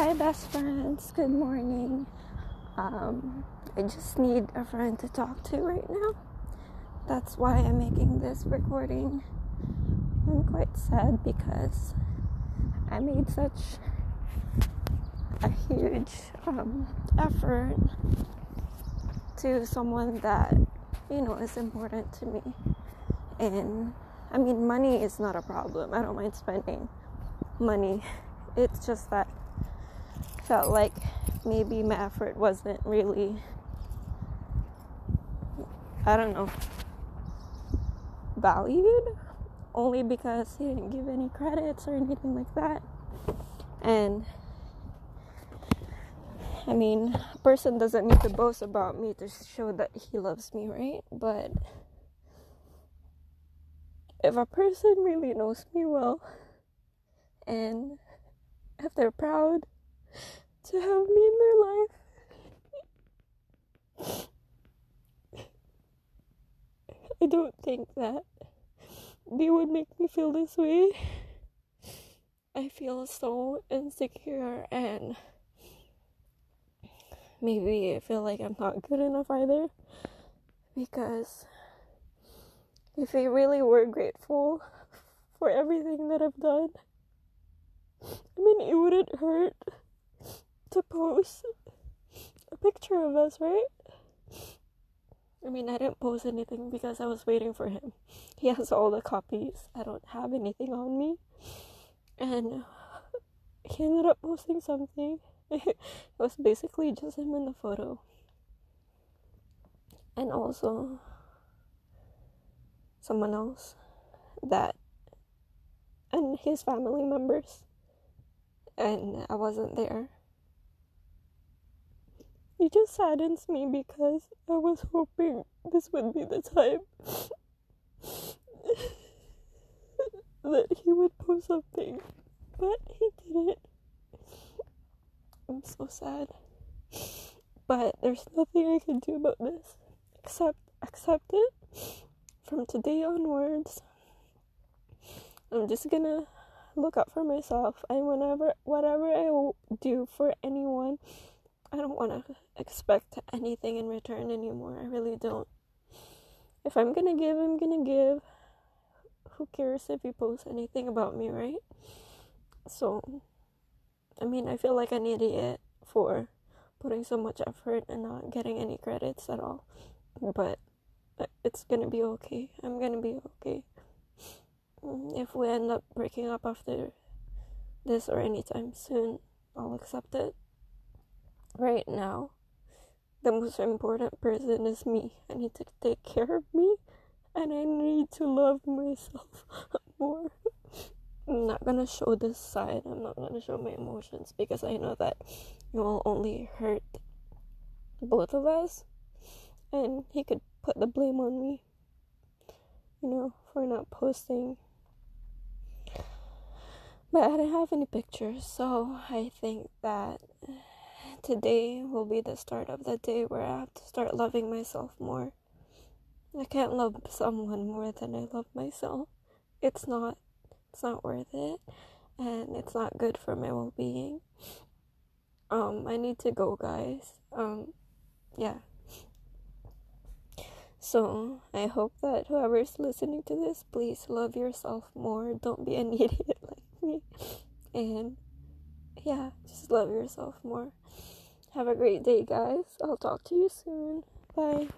Hi, best friends. Good morning. Um, I just need a friend to talk to right now. That's why I'm making this recording. I'm quite sad because I made such a huge um, effort to someone that you know is important to me. And I mean, money is not a problem. I don't mind spending money. It's just that felt like maybe my effort wasn't really I don't know valued only because he didn't give any credits or anything like that. And I mean, a person doesn't need to boast about me to show that he loves me, right? But if a person really knows me well and if they're proud to have me in their life, I don't think that they would make me feel this way. I feel so insecure and maybe I feel like I'm not good enough either because if they really were grateful for everything that I've done, I mean, it wouldn't hurt to post a picture of us, right? I mean, I didn't post anything because I was waiting for him. He has all the copies. I don't have anything on me. And he ended up posting something. it was basically just him in the photo. And also someone else that and his family members and I wasn't there. It just saddens me because I was hoping this would be the time that he would post something, but he didn't. I'm so sad. But there's nothing I can do about this except accept it from today onwards, I'm just gonna look out for myself and whenever whatever I do for anyone, I don't want to expect anything in return anymore. I really don't. If I'm gonna give, I'm gonna give. Who cares if you post anything about me, right? So, I mean, I feel like an idiot for putting so much effort and not getting any credits at all. But it's gonna be okay. I'm gonna be okay. Mm, if we end up breaking up after this or anytime soon, I'll accept it. Right now, the most important person is me. I need to take care of me and I need to love myself more. I'm not gonna show this side, I'm not gonna show my emotions because I know that it will only hurt both of us and he could put the blame on me, you know, for not posting. But I didn't have any pictures, so I think that today will be the start of the day where I have to start loving myself more. I can't love someone more than I love myself. It's not it's not worth it and it's not good for my well-being. Um I need to go, guys. Um yeah. So I hope that whoever's listening to this, please love yourself more. Don't be an idiot like me. And yeah, just love yourself more. Have a great day, guys. I'll talk to you soon. Bye.